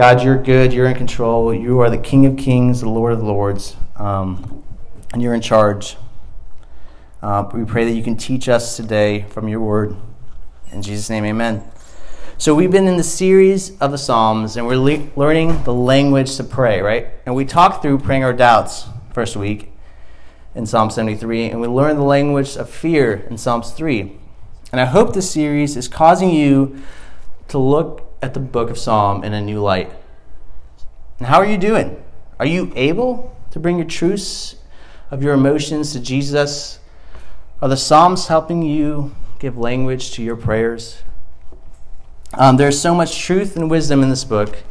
God, you're good. You're in control. You are the King of Kings, the Lord of Lords, um, and you're in charge. Uh, we pray that you can teach us today from your word. In Jesus' name, amen. So, we've been in the series of the Psalms, and we're le- learning the language to pray, right? And we talked through praying our doubts first week in Psalm 73, and we learned the language of fear in Psalms 3. And I hope this series is causing you to look at the book of Psalm in a new light. And how are you doing? Are you able to bring your truths of your emotions to Jesus? Are the Psalms helping you give language to your prayers? Um, there's so much truth and wisdom in this book,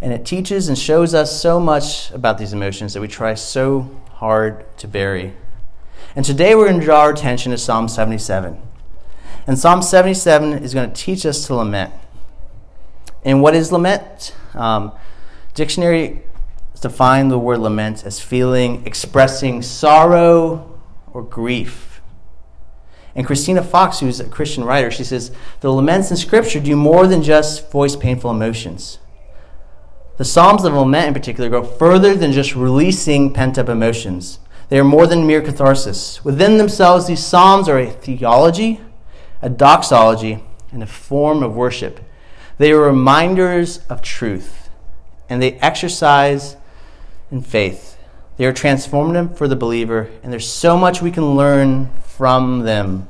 and it teaches and shows us so much about these emotions that we try so hard to bury. And today we're going to draw our attention to Psalm 77. And Psalm 77 is going to teach us to lament. And what is lament? Um, dictionary defines the word lament as feeling, expressing sorrow or grief. And Christina Fox, who's a Christian writer, she says the laments in Scripture do more than just voice painful emotions. The Psalms of lament, in particular, go further than just releasing pent up emotions. They are more than mere catharsis. Within themselves, these Psalms are a theology, a doxology, and a form of worship. They are reminders of truth, and they exercise in faith. They are transformative for the believer, and there's so much we can learn from them.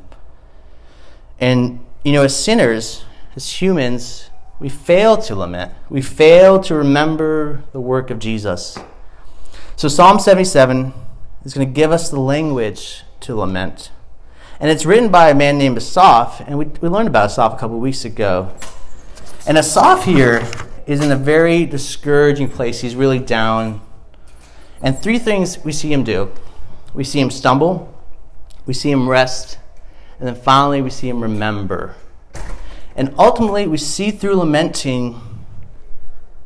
And, you know, as sinners, as humans, we fail to lament. We fail to remember the work of Jesus. So, Psalm 77 is going to give us the language to lament. And it's written by a man named Asaph, and we, we learned about Asaph a couple weeks ago. And Asaph here is in a very discouraging place. He's really down. And three things we see him do we see him stumble, we see him rest, and then finally we see him remember. And ultimately, we see through lamenting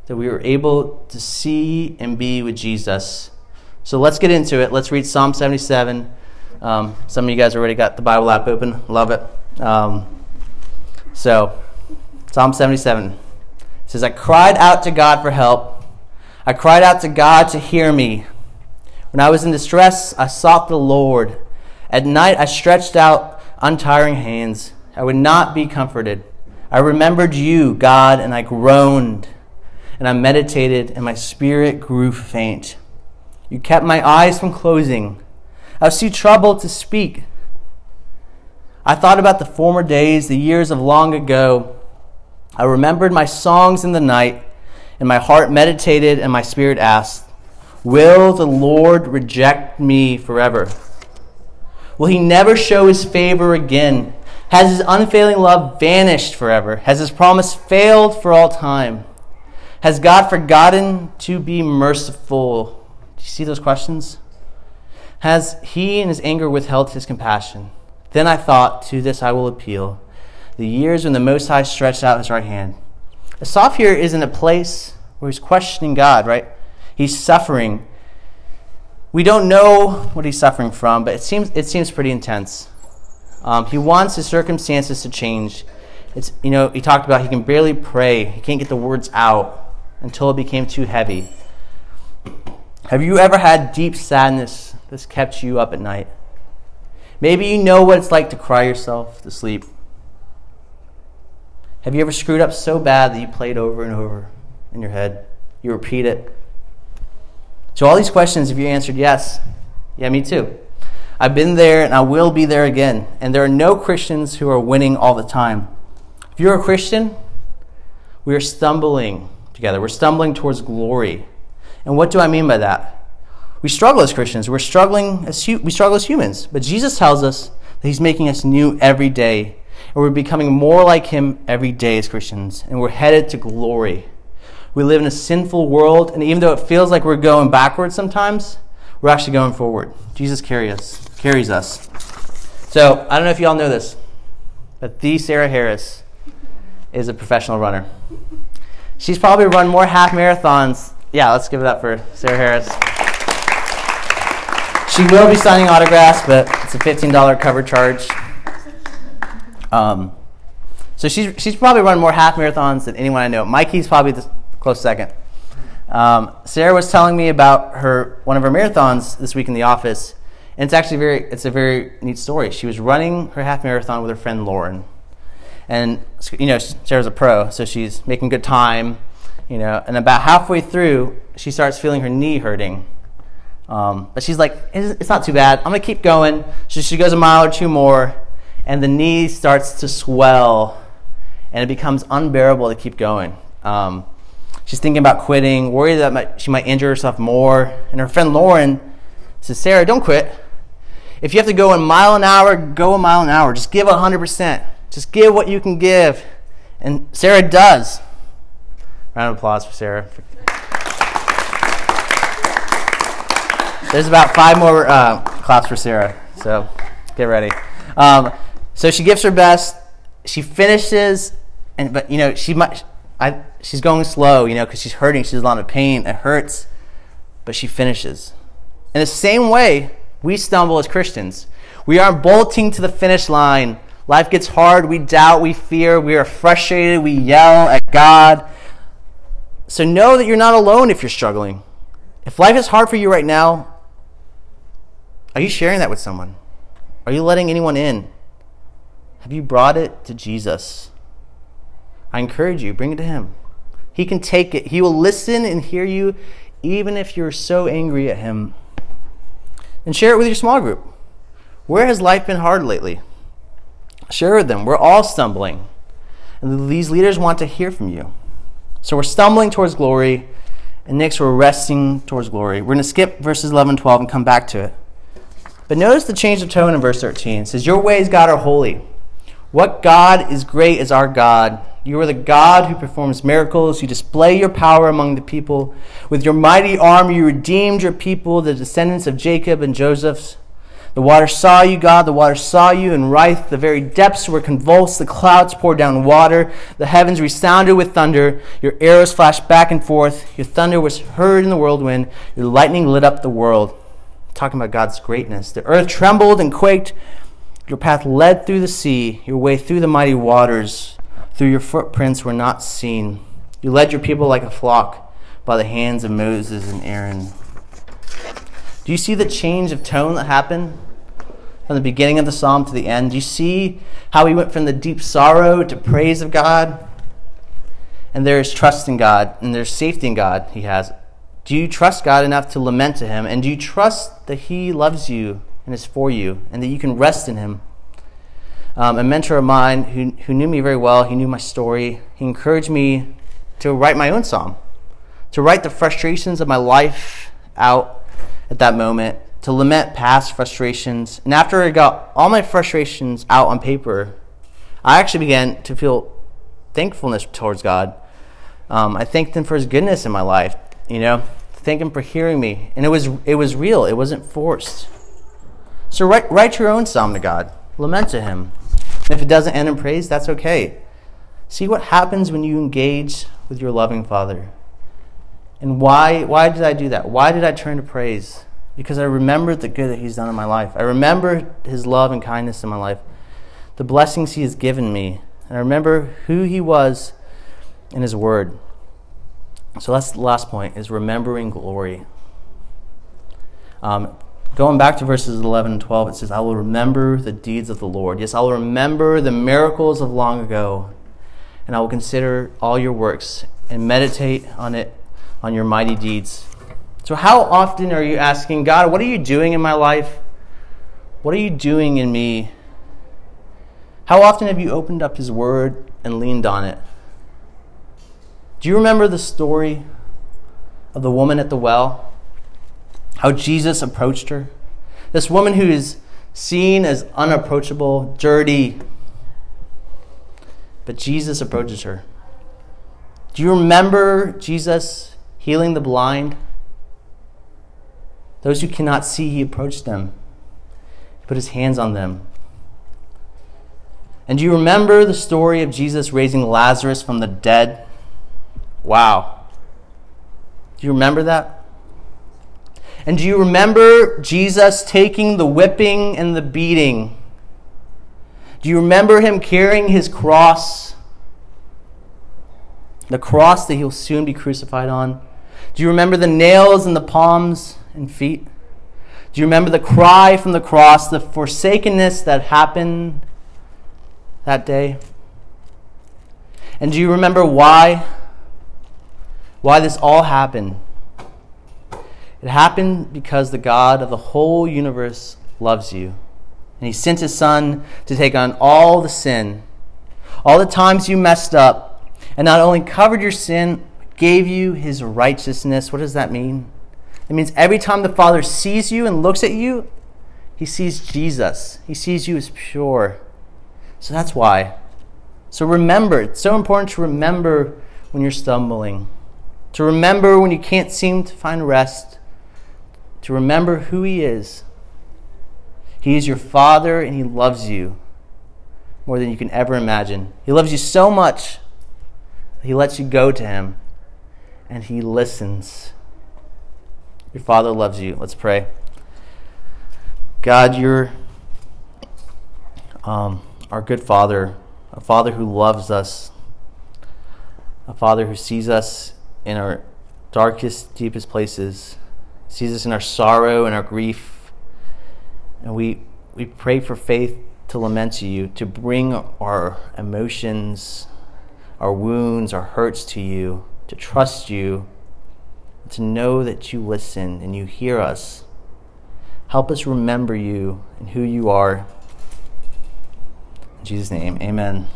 that we were able to see and be with Jesus. So let's get into it. Let's read Psalm 77. Um, some of you guys already got the Bible app open. Love it. Um, so, Psalm 77 says, I cried out to God for help. I cried out to God to hear me. When I was in distress, I sought the Lord. At night, I stretched out untiring hands. I would not be comforted. I remembered you, God, and I groaned. And I meditated, and my spirit grew faint. You kept my eyes from closing. I was too troubled to speak. I thought about the former days, the years of long ago. I remembered my songs in the night, and my heart meditated, and my spirit asked, Will the Lord reject me forever? Will he never show his favor again? Has his unfailing love vanished forever? Has his promise failed for all time? Has God forgotten to be merciful? Do you see those questions? Has he in his anger withheld his compassion? Then I thought, To this I will appeal. The years when the Most High stretched out his right hand. Asaph here is in a place where he's questioning God, right? He's suffering. We don't know what he's suffering from, but it seems, it seems pretty intense. Um, he wants his circumstances to change. It's, you know, he talked about he can barely pray, he can't get the words out until it became too heavy. Have you ever had deep sadness that's kept you up at night? Maybe you know what it's like to cry yourself to sleep. Have you ever screwed up so bad that you played over and over in your head? You repeat it. So, all these questions, if you answered yes, yeah, me too. I've been there and I will be there again. And there are no Christians who are winning all the time. If you're a Christian, we are stumbling together. We're stumbling towards glory. And what do I mean by that? We struggle as Christians. We're struggling as we struggle as humans. But Jesus tells us that He's making us new every day, and we're becoming more like Him every day as Christians, and we're headed to glory. We live in a sinful world, and even though it feels like we're going backwards sometimes, we're actually going forward. Jesus carry us, carries us. So I don't know if you all know this, but the Sarah Harris is a professional runner. She's probably run more half marathons. Yeah, let's give it up for Sarah Harris. She will be signing autographs, but it's a $15 cover charge. Um, so she's, she's probably run more half marathons than anyone I know. Mikey's probably the close second. Um, Sarah was telling me about her one of her marathons this week in the office, and it's actually very it's a very neat story. She was running her half marathon with her friend Lauren, and you know Sarah's a pro, so she's making good time, you know. And about halfway through, she starts feeling her knee hurting, um, but she's like, it's, not too bad. I'm gonna keep going. So she goes a mile or two more, and the knee starts to swell, and it becomes unbearable to keep going. Um, She's thinking about quitting, worried that she might injure herself more. And her friend Lauren says, Sarah, don't quit. If you have to go a mile an hour, go a mile an hour. Just give 100%. Just give what you can give. And Sarah does. Round of applause for Sarah. There's about five more uh, claps for Sarah, so get ready. Um, so she gives her best. She finishes, and but you know she might. I, she's going slow, you know, because she's hurting. She's a lot of pain. It hurts. But she finishes. In the same way, we stumble as Christians. We aren't bolting to the finish line. Life gets hard. We doubt. We fear. We are frustrated. We yell at God. So know that you're not alone if you're struggling. If life is hard for you right now, are you sharing that with someone? Are you letting anyone in? Have you brought it to Jesus? I encourage you, bring it to Him. He can take it. He will listen and hear you, even if you're so angry at Him. And share it with your small group. Where has life been hard lately? Share with them. We're all stumbling. And these leaders want to hear from you. So we're stumbling towards glory, and next we're resting towards glory. We're going to skip verses 11 and 12 and come back to it. But notice the change of tone in verse 13. It says, Your ways, God, are holy. What God is great is our God. You are the God who performs miracles. You display your power among the people. With your mighty arm, you redeemed your people, the descendants of Jacob and Joseph. The water saw you, God. The water saw you and writhed. The very depths were convulsed. The clouds poured down water. The heavens resounded with thunder. Your arrows flashed back and forth. Your thunder was heard in the whirlwind. Your lightning lit up the world. Talking about God's greatness. The earth trembled and quaked. Your path led through the sea, your way through the mighty waters through your footprints were not seen. You led your people like a flock by the hands of Moses and Aaron. Do you see the change of tone that happened from the beginning of the psalm to the end? Do you see how he went from the deep sorrow to praise of God? And there is trust in God, and there's safety in God, he has. Do you trust God enough to lament to him? And do you trust that he loves you and is for you, and that you can rest in him? um, a mentor of mine who, who knew me very well, he knew my story. He encouraged me to write my own psalm, to write the frustrations of my life out at that moment, to lament past frustrations. And after I got all my frustrations out on paper, I actually began to feel thankfulness towards God. Um, I thanked Him for His goodness in my life, you know, thank Him for hearing me. And it was, it was real, it wasn't forced. So write, write your own psalm to God, lament to Him. And if it doesn't end in praise, that's okay. See what happens when you engage with your loving Father. And why, why did I do that? Why did I turn to praise? Because I remembered the good that He's done in my life. I remember His love and kindness in my life, the blessings He has given me. And I remember who He was in His Word. So that's the last point, is remembering glory. Um, Going back to verses 11 and 12, it says, I will remember the deeds of the Lord. Yes, I will remember the miracles of long ago, and I will consider all your works and meditate on it, on your mighty deeds. So, how often are you asking, God, what are you doing in my life? What are you doing in me? How often have you opened up His Word and leaned on it? Do you remember the story of the woman at the well? How Jesus approached her. This woman who is seen as unapproachable, dirty, but Jesus approaches her. Do you remember Jesus healing the blind? Those who cannot see, he approached them. He put his hands on them. And do you remember the story of Jesus raising Lazarus from the dead? Wow. Do you remember that? And do you remember Jesus taking the whipping and the beating? Do you remember him carrying his cross? the cross that he'll soon be crucified on? Do you remember the nails in the palms and feet? Do you remember the cry from the cross, the forsakenness that happened that day? And do you remember why? Why this all happened? It happened because the God of the whole universe loves you. And he sent his son to take on all the sin, all the times you messed up, and not only covered your sin, gave you his righteousness. What does that mean? It means every time the Father sees you and looks at you, he sees Jesus. He sees you as pure. So that's why. So remember, it's so important to remember when you're stumbling, to remember when you can't seem to find rest, to remember who He is. He is your Father and He loves you more than you can ever imagine. He loves you so much He lets you go to Him and He listens. Your Father loves you. Let's pray. God, you're um, our good Father a Father who loves us, a Father who sees us in our darkest, deepest places, sees us in our sorrow and our grief. And we, we pray for faith to lament to you, to bring our emotions, our wounds, our hurts to you, to trust you, to know that you listen and you hear us. Help us remember you and who you are. In Jesus' name, amen.